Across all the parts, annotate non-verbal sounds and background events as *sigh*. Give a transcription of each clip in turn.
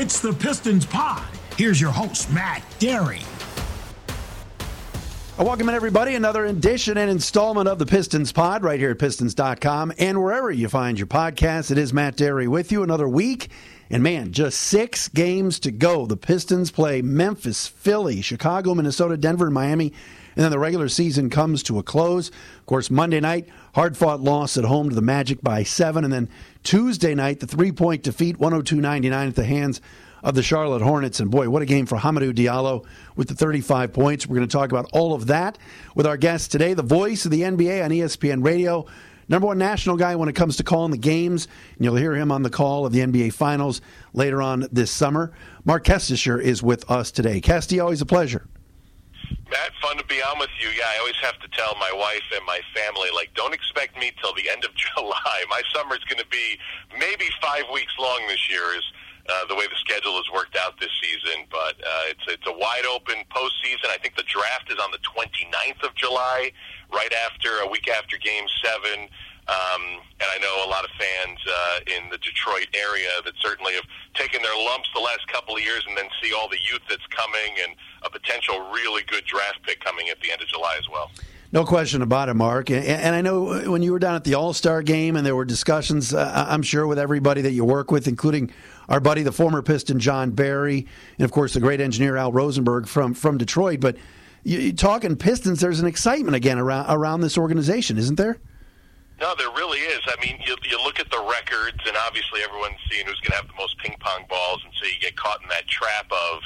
It's the Pistons Pod. Here's your host, Matt Dery. Welcome in, everybody. Another edition and installment of the Pistons Pod right here at Pistons.com and wherever you find your podcast. It is Matt Dery with you. Another week. And man, just six games to go. The Pistons play Memphis, Philly, Chicago, Minnesota, Denver, and Miami. And then the regular season comes to a close. Of course, Monday night, hard fought loss at home to the Magic by seven. And then Tuesday night, the three point defeat, 102 99 at the hands of the Charlotte Hornets. And boy, what a game for Hamidou Diallo with the 35 points. We're going to talk about all of that with our guest today, the voice of the NBA on ESPN Radio. Number one national guy when it comes to calling the games. And you'll hear him on the call of the NBA Finals later on this summer. Marc Kestecher is with us today. Kesty, always a pleasure. Matt, fun to be on with you. Yeah, I always have to tell my wife and my family, like, don't expect me till the end of *laughs* July. My summer's going to be maybe five weeks long this year. Is uh, the way the schedule has worked out this season. But uh, it's it's a wide open postseason. I think the draft is on the 29th of July, right after a week after Game Seven. Um, and I know a lot of fans uh, in the Detroit area that certainly have taken their lumps the last couple of years, and then see all the youth that's coming and a potential really good draft pick coming at the end of July as well. No question about it, Mark. And I know when you were down at the All Star game and there were discussions, uh, I'm sure, with everybody that you work with, including our buddy, the former Piston Jon Barry, and of course the great engineer Al Rosenberg from from Detroit. But you, you talking Pistons, there's an excitement again around around this organization, isn't there? No, there really is. I mean, you, you look at the records, and obviously everyone's seeing who's going to have the most ping pong balls, and so you get caught in that trap of,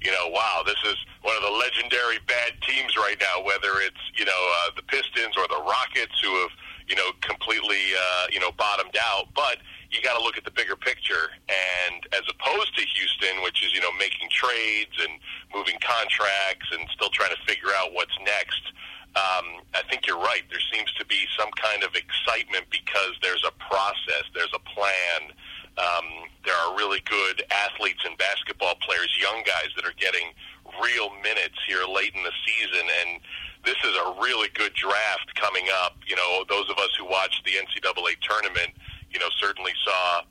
you know, wow, this is one of the legendary bad teams right now. Whether it's you know uh, the Pistons or the Rockets, who have you know completely uh, you know bottomed out, but you got to look at the bigger picture. And as opposed to Houston, which is, you know, making trades and moving contracts and still trying to figure out what's next, um, I think you're right. There seems to be some kind of excitement because there's a process, there's a plan. Um, there are really good athletes and basketball players, young guys that are getting real minutes here late in the season. And this is a really good draft coming up. You know, those of us who watched the NCAA tournament you know, certainly saw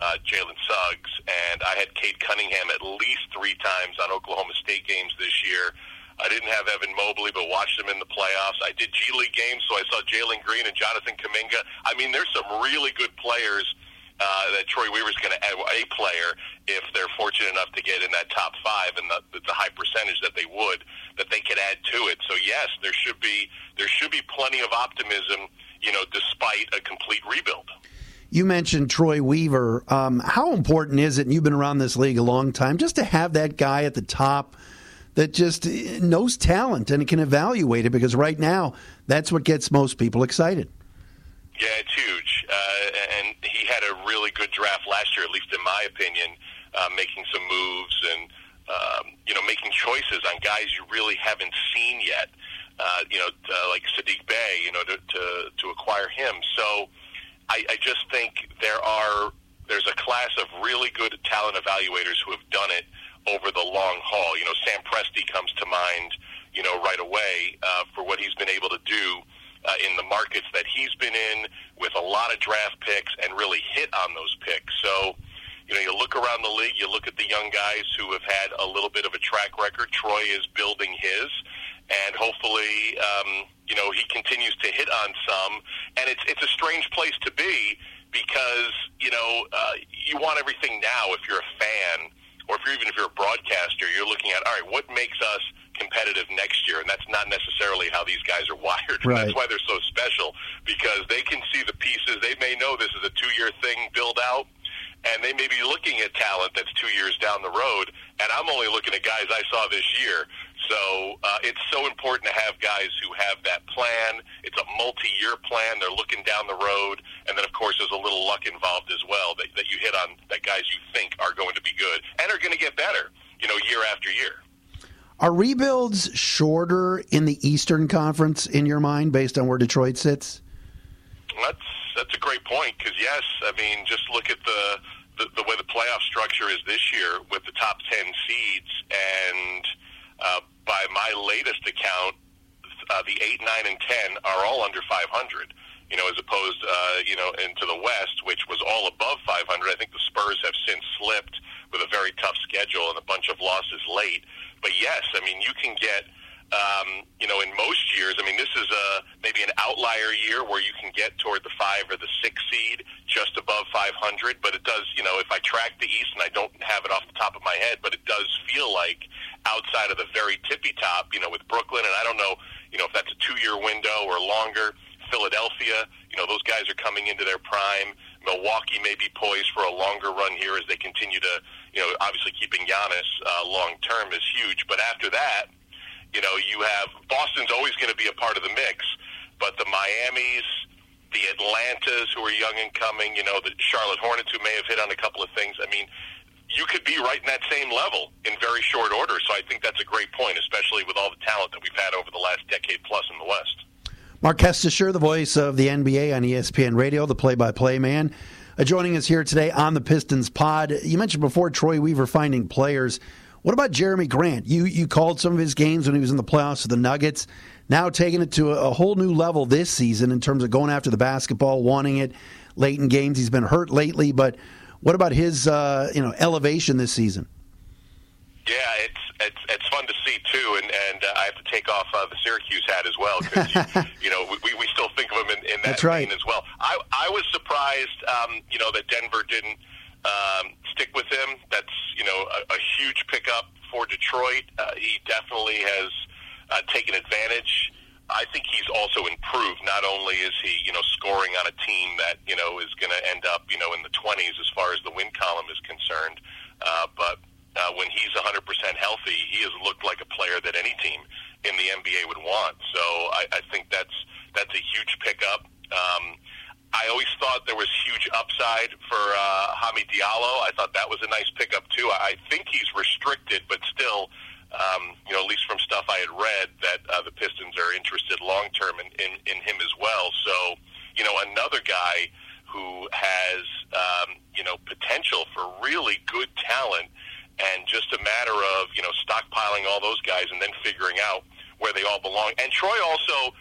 uh, Jalen Suggs, and I had Cade Cunningham at least three times on Oklahoma State games this year. I didn't have Evan Mobley, but watched him in the playoffs. I did G League games, so I saw Jalen Green and Jonathan Kuminga. I mean, there's some really good players uh, that Troy Weaver's going to add a player if they're fortunate enough to get in that top five, and the, the high percentage that they would that they could add to it. So yes, there should be there should be plenty of optimism, you know, despite a complete rebuild. You mentioned Troy Weaver. Um, how important is it, and you've been around this league a long time, just to have that guy at the top that just knows talent and can evaluate it? Because right now, that's what gets most people excited. Yeah, it's huge. Uh, and he had a really good draft last year, at least in my opinion, uh, making some moves and, um, you know, making choices on guys you really haven't seen yet. Uh, you know, uh, like Saddiq Bey, you know, to, to, to acquire him. So, I, I just think there are there's a class of really good talent evaluators who have done it over the long haul. You know, Sam Presti comes to mind, you know, right away uh, for what he's been able to do uh, in the markets that he's been in with a lot of draft picks and really hit on those picks. So, you know, you look around the league, you look at the young guys who have had a little bit of a track record. Troy is building his and hopefully, um, you know, he continues to hit on some. And it's it's a strange place to be because you know uh, you want everything now. If you're a fan, or if you're even if you're a broadcaster, you're looking at all right, what makes us competitive next year, and that's not necessarily how these guys are *laughs* wired. Right. That's why they're so special because they can see the pieces. They may know this is a two-year thing build out, and they may be looking at talent that's two years down the road. And I'm only looking at guys I saw this year. So uh, it's so important to have guys who have that plan. It's a multi-year plan. They're looking down the road, and then of course there's a little luck involved as well that, that you hit on that guys you think are going to be good and are going to get better. You know, year after year. Are rebuilds shorter in the Eastern Conference in your mind, based on where Detroit sits? That's that's a great point because yes, I mean just look at the, the the way the playoff structure is this year with the top ten seeds and uh, by my latest account, uh, the eight, nine, and ten are all under 500. You know, as opposed, uh, you know, into the West, which was all above 500. I think the Spurs have since slipped with a very tough schedule and a bunch of losses late. But yes, I mean you can get um, you know, in most years, I mean, this is a maybe an outlier year where you can get toward the five or the six seed, just above 500. But it does, you know, if I track the East, and I don't have it off the top of my head, but it does feel like outside of the very tippy top, you know, with Brooklyn, and I don't know, you know, if that's a two-year window or longer. Philadelphia, you know, those guys are coming into their prime. Milwaukee may be poised for a longer run here as they continue to, you know, obviously keeping Giannis uh, long term is huge. But after that, you know, you have Boston's always going to be a part of the mix, but the Miami's, the Atlantas who are young and coming, you know, the Charlotte Hornets who may have hit on a couple of things. I mean, you could be right in that same level in very short order. So I think that's a great point, especially with all the talent that we've had over the last decade plus in the West. Marc Kestecher, the voice of the NBA on ESPN Radio, the play-by-play man, uh, joining us here today on the Pistons Pod. You mentioned before Troy Weaver finding players. What about Jerami Grant? You you called some of his games when he was in the playoffs with the Nuggets. Now taking it to a, a whole new level this season in terms of going after the basketball, wanting it late in games. He's been hurt lately, but what about his uh, you know elevation this season? Yeah, it's it's it's fun to see too, and and uh, I have to take off uh, the Syracuse hat as well because you, *laughs* you, know we, we still think of him in, in that That's right. as well. I I was surprised, um, you know, that Denver didn't um, stick with him. That's you know a, a huge pickup for Detroit. Uh, he definitely has uh, taken advantage. I think he's also improved. Not only is he you know scoring on a team that you know is going to end up you know in the 20s as far as the win column is concerned, uh, but uh, when he's 100% healthy, he has looked like a player that any team in the NBA would want. So I, I think that's that's a huge pickup. Um, I always thought there was huge upside for uh, Hamid Diallo. I thought that was a nice pickup too. I think he's restricted, but still, um, you know, at least from stuff I had read, that uh, the Pistons are interested long term in, in in him as well. So, you know, another guy who has um, you know potential for really good talent, and just a matter of you know stockpiling all those guys and then figuring out where they all belong. And Troy also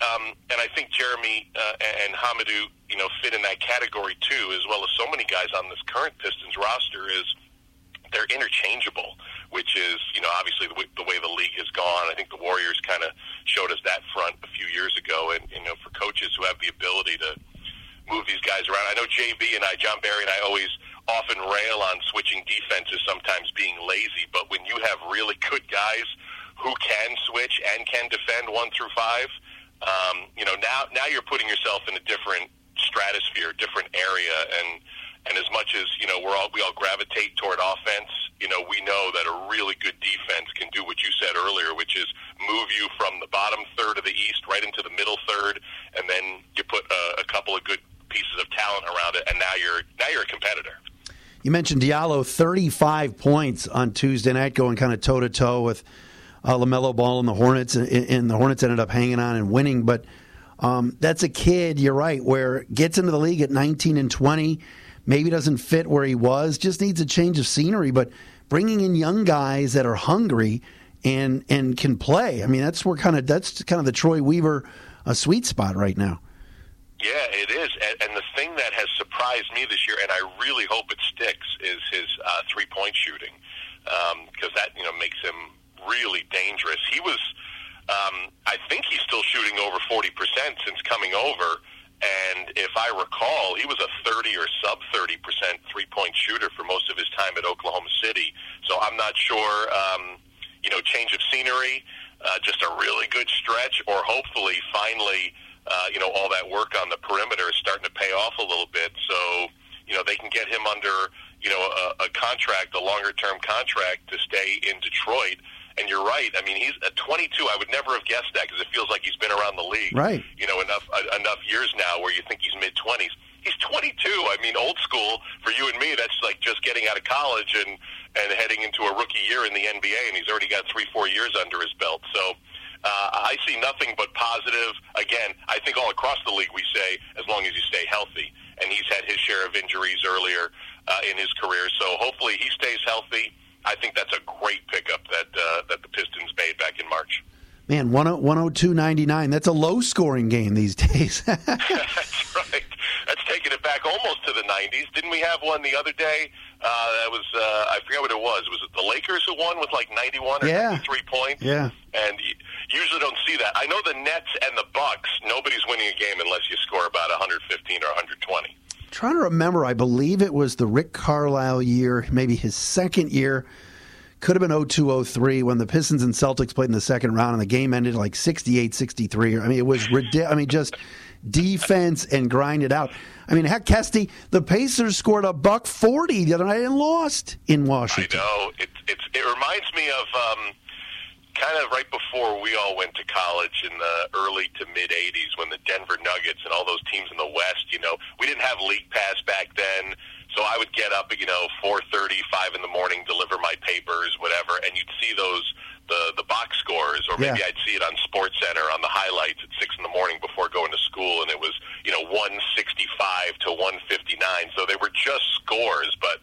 um, and I think Jerami uh, and Hamidou, you know, fit in that category too, as well as so many guys on this current Pistons roster. Is they're interchangeable, which is you know obviously the way, the way the league has gone. I think the Warriors kind of showed us that front a few years ago, and you know for coaches who have the ability to move these guys around. I know JB and I, Jon Barry and I, always often rail on switching defenses sometimes being lazy, but when you have really good guys who can switch and can defend one through five um, you know, now now you're putting yourself in a different stratosphere, different area, and and as much as you know, we're all we all gravitate toward offense. You know, we know that a really good defense can do what you said earlier, which is move you from the bottom third of the East right into the middle third, and then you put a, a couple of good pieces of talent around it, and now you're now you're a competitor. You mentioned Diallo, 35 points on Tuesday night, going kind of toe to toe with uh, LaMelo Ball and the Hornets, and, and, the Hornets ended up hanging on and winning. But um, that's a kid, you're right, where gets into the league at 19 and 20, maybe doesn't fit where he was, just needs a change of scenery. But bringing in young guys that are hungry and and can play, I mean, that's where kind of that's kind of the Troy Weaver a uh, sweet spot right now. Yeah, it is. And, and the thing that has surprised me this year, and I really hope it sticks, is his uh, three point shooting because um, that you know makes him really dangerous. He was, um, I think he's still shooting over 40% since coming over. And if I recall, he was a 30 or sub 30% three point shooter for most of his time at Oklahoma City. So I'm not sure, um, you know, change of scenery, uh, just a really good stretch, or hopefully finally, uh, you know, all that work on the perimeter is starting to pay off a little bit. So, you know, they can get him under, you know, a, a contract, a longer term contract to stay in Detroit and you're right. I mean, he's at 22. I would never have guessed that because it feels like he's been around the league, right? You know, enough uh, enough years now where you think he's mid 20s. He's 22. I mean, old school for you and me. That's like just getting out of college and and heading into a rookie year in the NBA, and he's already got three, four years under his belt. So. Uh, I see nothing but positive. Again, I think all across the league we say as long as you stay healthy, and he's had his share of injuries earlier uh, in his career. So hopefully he stays healthy I think that's a great pickup that uh, that the Pistons made back in March. Man, 102.99. That's a low scoring game these *laughs* days. *laughs* that's right. That's taking it back almost to the 90s. Didn't we have one the other day? Uh, that was, uh, I forget what it was. Was it the Lakers who won with like 91 or Yeah. 93 points? Yeah. And you usually don't see that. I know the Nets and the Bucks. Nobody's winning a game unless you score about 115 or 120. Trying to remember. I believe it was the Rick Carlisle year, maybe his second year. Could have been 0203 when the Pistons and Celtics played in the second round and the game ended like 68 63. I mean, it was ridiculous. I mean, just defense and grind it out. I mean, heck, Kesty, the Pacers scored a buck 40 the other night and lost in Washington. I know. It, it reminds me of um, kind of right before we all went to college in the early to mid 80s when the Denver Nuggets and all those teams in the West, you know, we didn't have League Pass back then. So I would get up at, you know, 4.30, 5 in the morning, deliver my papers, whatever, and you'd see those, the, the box scores, or maybe Yeah. I'd see it on Sports Center on the highlights at 6 in the morning before going to school, and it was, you know, 165 to 159. So they were just scores, but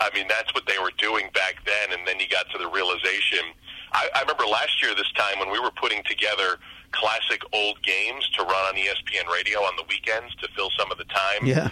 I mean, that's what they were doing back then. And then you got to the realization. I, I remember last year, this time, when we were putting together classic old games to run on ESPN radio on the weekends to fill some of the time. Yeah.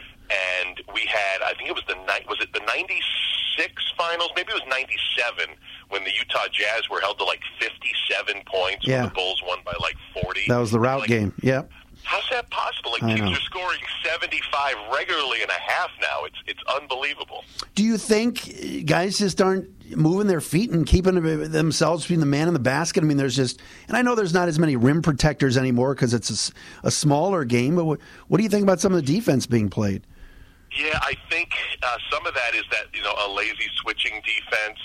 And we had, I think it was the night, was it the 96 finals? Maybe it was 97 when the Utah Jazz were held to like 57 points Yeah. when the Bulls won by like 40. That was the route Like, game. Yep. How's that possible? Like I teams know. are scoring 75 regularly and a half now. It's it's unbelievable. Do you think guys just aren't moving their feet and keeping themselves between the man and the basket? I mean, there's just, and I know there's not as many rim protectors anymore because it's a a, smaller game. But what, what do you think about some of the defense being played? Yeah, I think uh, some of that is that you know a lazy switching defense.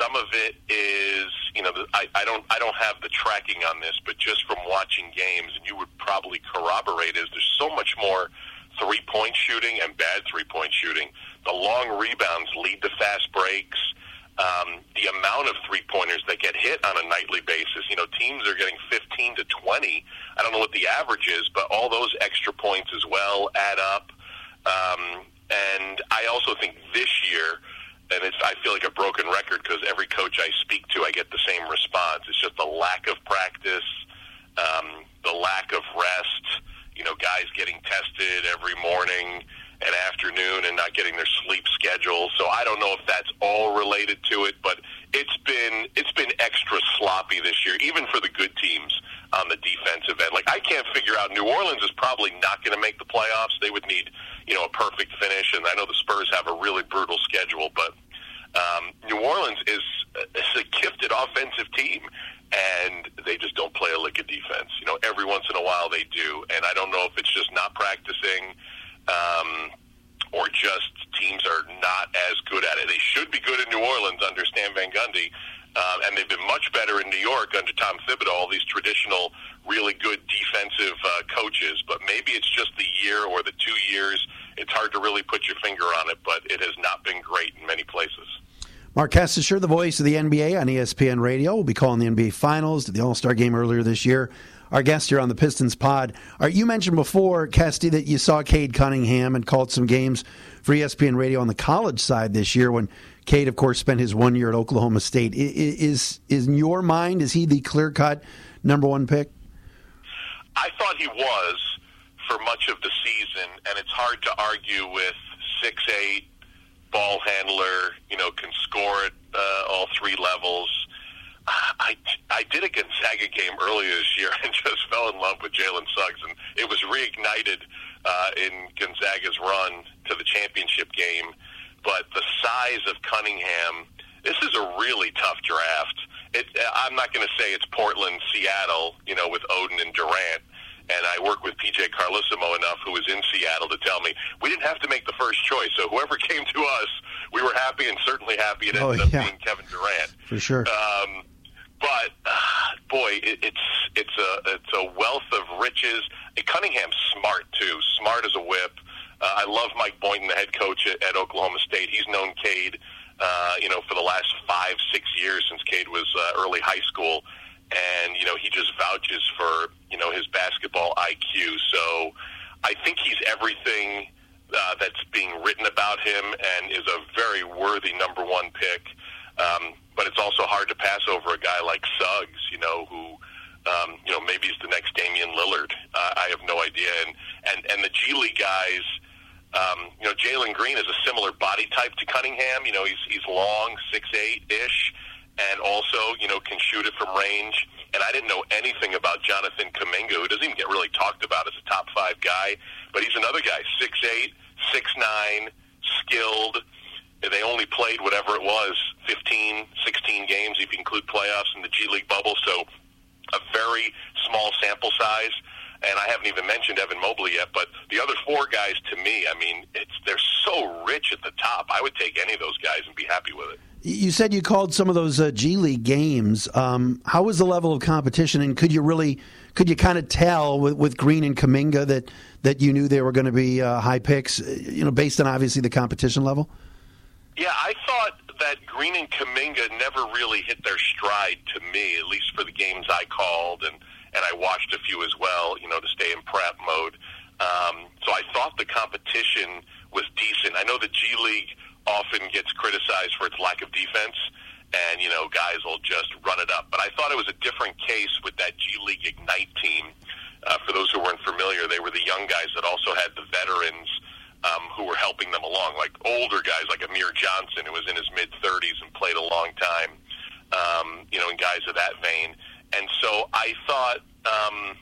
Some of it is you know I, I don't I don't have the tracking on this, but just from watching games, and you would probably corroborate is there's so much more three point shooting and bad three point shooting. The long rebounds lead to fast breaks. Um, the amount of three pointers that get hit on a nightly basis, you know, teams are getting 15 to 20. I don't know what the average is, but all those extra points as well add up. Um, and I also think this year, and it's I feel like a broken record because every coach I speak to, I get the same response. It's just the lack of practice, um, the lack of rest. You know, guys getting tested every morning and afternoon and not getting their sleep schedule. So I don't know if that's all related to it, but it's been it's been extra sloppy this year, even for the good teams on the defensive end. Like I can't figure out New Orleans is probably not going to make the playoffs. They would need you know a perfect finish, and I know the Spurs have a really brutal schedule, but um, New Orleans is, is a gifted offensive team, and they just don't play a lick of defense. You know, every once in a while they do, and I don't know if it's just not practicing. Um, or just teams are not as good at it. They should be good in New Orleans under Stan Van Gundy, uh, and they've been much better in New York under Tom Thibodeau. All these traditional, really good defensive uh, coaches, but maybe it's just the year or the two years. It's hard to really put your finger on it, but it has not been great in many places. Marc Kestecher, the voice of the NBA on ESPN Radio, will be calling the NBA Finals, did the All Star game earlier this year. Our guest here on the Pistons pod. Right, you mentioned before, Kesty, that you saw Cade Cunningham and called some games for ESPN Radio on the college side this year when Cade, of course, spent his one year at Oklahoma State. Is, is in your mind, is he the clear cut number one pick? I thought he was for much of the season, and it's hard to argue with six eight ball handler. You know, can score at uh, all three levels. I I did a Gonzaga game earlier this year *laughs* and just fell in love with Jalen Suggs, and it was reignited uh, in Gonzaga's run to the championship game. But the size of Cunningham, this is a really tough draft. It, I'm not going to say it's Portland, Seattle, you know, with Oden and Durant. And I work with PJ Carlesimo enough, who was in Seattle, to tell me we didn't have to make the first choice. So whoever *laughs* came to us, we were happy and certainly happy it Oh, ended yeah. up being Kevin Durant. For sure. Um, but uh, *sighs* boy, it, it's it's a it's a wealth of riches. Cunningham's smart too, smart as a whip. Uh, I love Mike Boynton, the head coach at, at Oklahoma State. He's known Cade, uh, you know, for the last five six years since Cade was uh, early high school, and you know he just vouches for you know his basketball IQ. So I think he's everything uh, that's being written about him, and is a very worthy number one pick. Um, but it's also hard to pass over a guy like Suggs, you know, who, um, you know, maybe he's the next Damian Lillard. Uh, I have no idea. And, and, and the G League guys, Um, you know, Jalen Green is a similar body type to Cunningham. You know, he's he's long, six eight ish, and also you know can shoot it from range. And I didn't know anything about Jonathan Kuminga, who doesn't even get really talked about as a top five guy, but he's another guy, six eight, six nine, skilled. They only played whatever it was, 15, 16 games if you include playoffs in the G League bubble. So a very small sample size and I haven't even mentioned Evan Mobley yet. But the other four guys, to me, I mean, it's they're so rich at the top. I would take any of those guys and be happy with it. You said you called some of those uh, G League games. Um, how was the level of competition, and could you really, could you kind of tell with, with Green and Kuminga that that you knew they were going to be uh, high picks? You know, based on obviously the competition level. Yeah, I thought that Green and Kuminga never really hit their stride to me, at least for the games I called and and I watched a few as well, you know, to stay in prep mode. Um, so I thought the competition was decent. I know the G League often gets criticized for its lack of defense, and you know, guys will just run it up. But I thought it was a different case with that G League Ignite team. Uh, for those who weren't familiar, they were the young guys that also had the veterans um, who were helping them along, like older guys like Amir Johnson, who was in his mid 30s and played a long time. Um, you know, and guys of that vein. And so I thought um,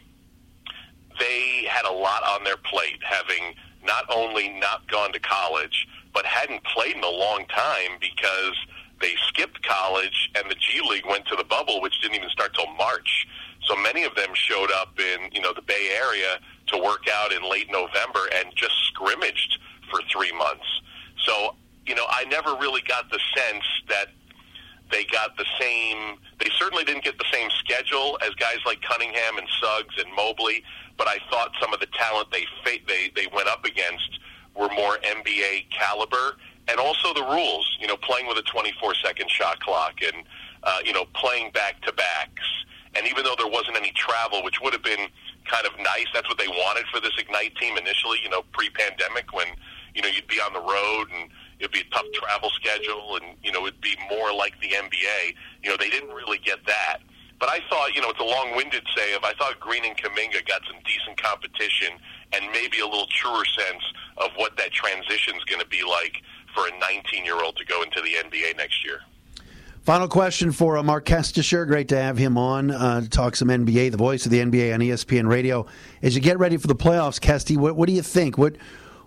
they had a lot on their plate, having not only not gone to college, but hadn't played in a long time because they skipped college and the G League went to the bubble, which didn't even start till March. So many of them showed up in you know the Bay Area to work out in late November and just scrimmaged for three months. So you know I never really got the sense that they got the same. They certainly didn't get the same schedule as guys like Cunningham and Suggs and Mobley, but I thought some of the talent they they they went up against were more NBA caliber, and also the rules. You know, playing with a 24 second shot clock, and uh, you know, playing back to backs. And even though there wasn't any travel, which would have been kind of nice, that's what they wanted for this Ignite team initially. You know, pre-pandemic when you know you'd be on the road and it'd be a tough travel schedule, and you know it'd be more like the NBA. You know, they didn't really get that. But I thought, you know, it's a long-winded say of I thought Green and Kuminga got some decent competition and maybe a little truer sense of what that transition is going to be like for a 19-year-old to go into the NBA next year. Final question for uh, Marc Kestecher. Great to have him on uh, talk some NBA, the voice of the NBA on ESPN Radio. As you get ready for the playoffs, Kesty, what, what do you think? What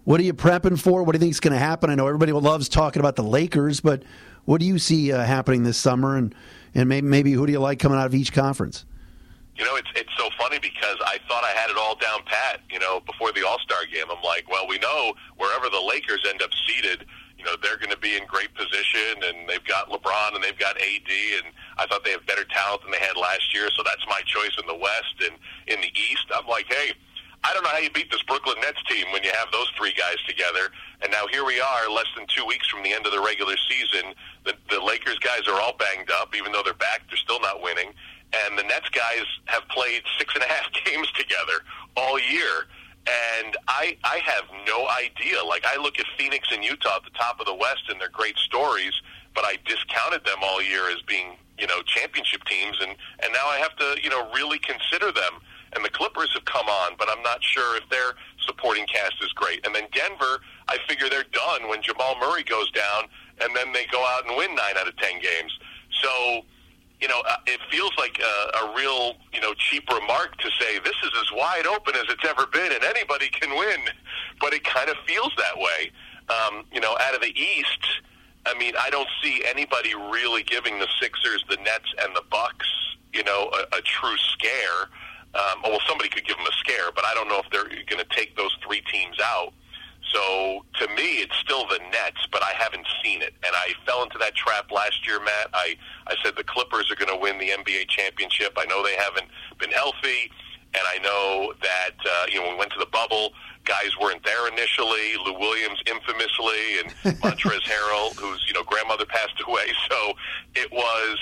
what are you prepping for? What do you think is going to happen? I know everybody loves talking about the Lakers, but what do you see uh, happening this summer? And and maybe, maybe who do you like coming out of each conference? You know, it's it's so funny because I thought I had it all down pat. You know, before the All Star game, I'm like, well, we know wherever the Lakers end up seated, you know, they're going to be in great position, and they've got LeBron and they've got AD, and I thought they have better talent than they had last year, so that's my choice in the West and in the East. I'm like, hey, I don't know how you beat this Brooklyn Nets team when you have those three guys together. And now here we are, less than two weeks from the end of the regular season. The, the Lakers guys are all banged up, even though they're back, they're still not winning. And the Nets guys have played six and a half *laughs* games together all year. And I, I have no idea. Like I look at Phoenix and Utah at the top of the West, and they're great stories, but I discounted them all year as being, you know, championship teams, and and now I have to, you know, really consider them and the Clippers have come on, but I'm not sure if their supporting cast is great. And then Denver, I figure they're done when Jamal Murray goes down, and then they go out and win nine out of ten games. So, you know, uh, it feels like a, a real, you know, cheap remark to say this is as wide open as it's ever been, and anybody can win. But it kind of feels that way. Um, you know, out of the East. I mean, I don't see anybody really giving the Sixers, the Nets, and the Bucks, you know, a, a true scare. Um, well, somebody could give them a scare, but I don't know if they're going to take those three teams out. So to me, it's still the Nets, but I haven't seen it, and I fell into that trap last year, Matt. I I said the Clippers are going to win the NBA championship. I know they haven't been healthy, and I know that uh, you know when we went to the bubble, guys weren't there initially. Lou Williams, infamously, and *laughs* Montrezl Harrell, whose you know grandmother passed away. *laughs* So it was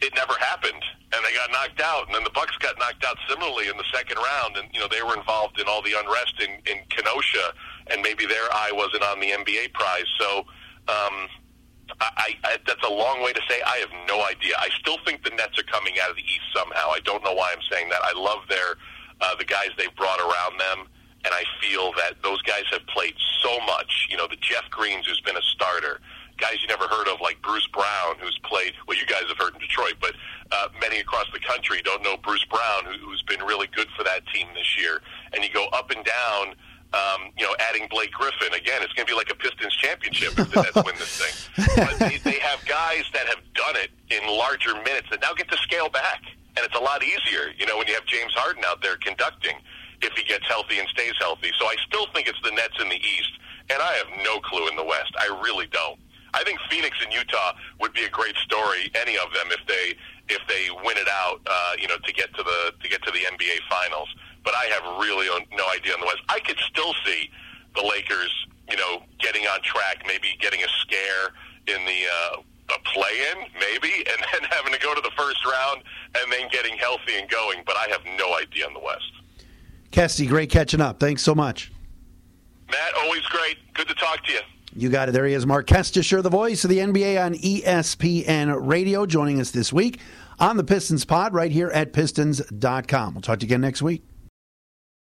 it never happened, and they got knocked out. And then the Bucks got knocked out similarly in the second round, and you know they were involved in all the unrest in, in Kenosha, and maybe their eye wasn't on the NBA prize. So. Um, I, I, that's a long way to say I have no idea. I still think the Nets are coming out of the East somehow. I don't know why I'm saying that. I love their uh, the guys they've brought around them, and I feel that those guys have played so much. You know, the Jeff Greens, who's been a starter, guys you never heard of, like Bruce Brown, who's played. Well, you guys have heard in Detroit, but uh, many across the country don't know Bruce Brown, who, who's been really good for that team this year. And you go up and down. Um, you know, adding Blake Griffin again, it's going to be like a Pistons championship if the Nets win this thing. But *laughs* they, they have guys that have done it in larger minutes that now get to scale back, and it's a lot easier. You know, when you have James Harden out there conducting, if he gets healthy and stays healthy. So I still think it's the Nets in the East, and I have no clue in the West. I really don't. I think Phoenix and Utah would be a great story. Any of them, if they if they win it out, uh, you know, to get to the to get to the NBA Finals. But I have really no idea on the West. I could still see the Lakers, you know, getting on track, maybe getting a scare in the uh, a play-in, maybe, *laughs* and then having to go to the first round and then getting healthy and going. But I have no idea on the West. Kesty, great catching up. Thanks so much. Matt, always great. Good to talk to you. You got it. There he is, Marc Kestecher, the voice of the NBA on ESPN Radio, joining us this week on the Pistons Pod right here at Pistons.com. We'll talk to you again next week.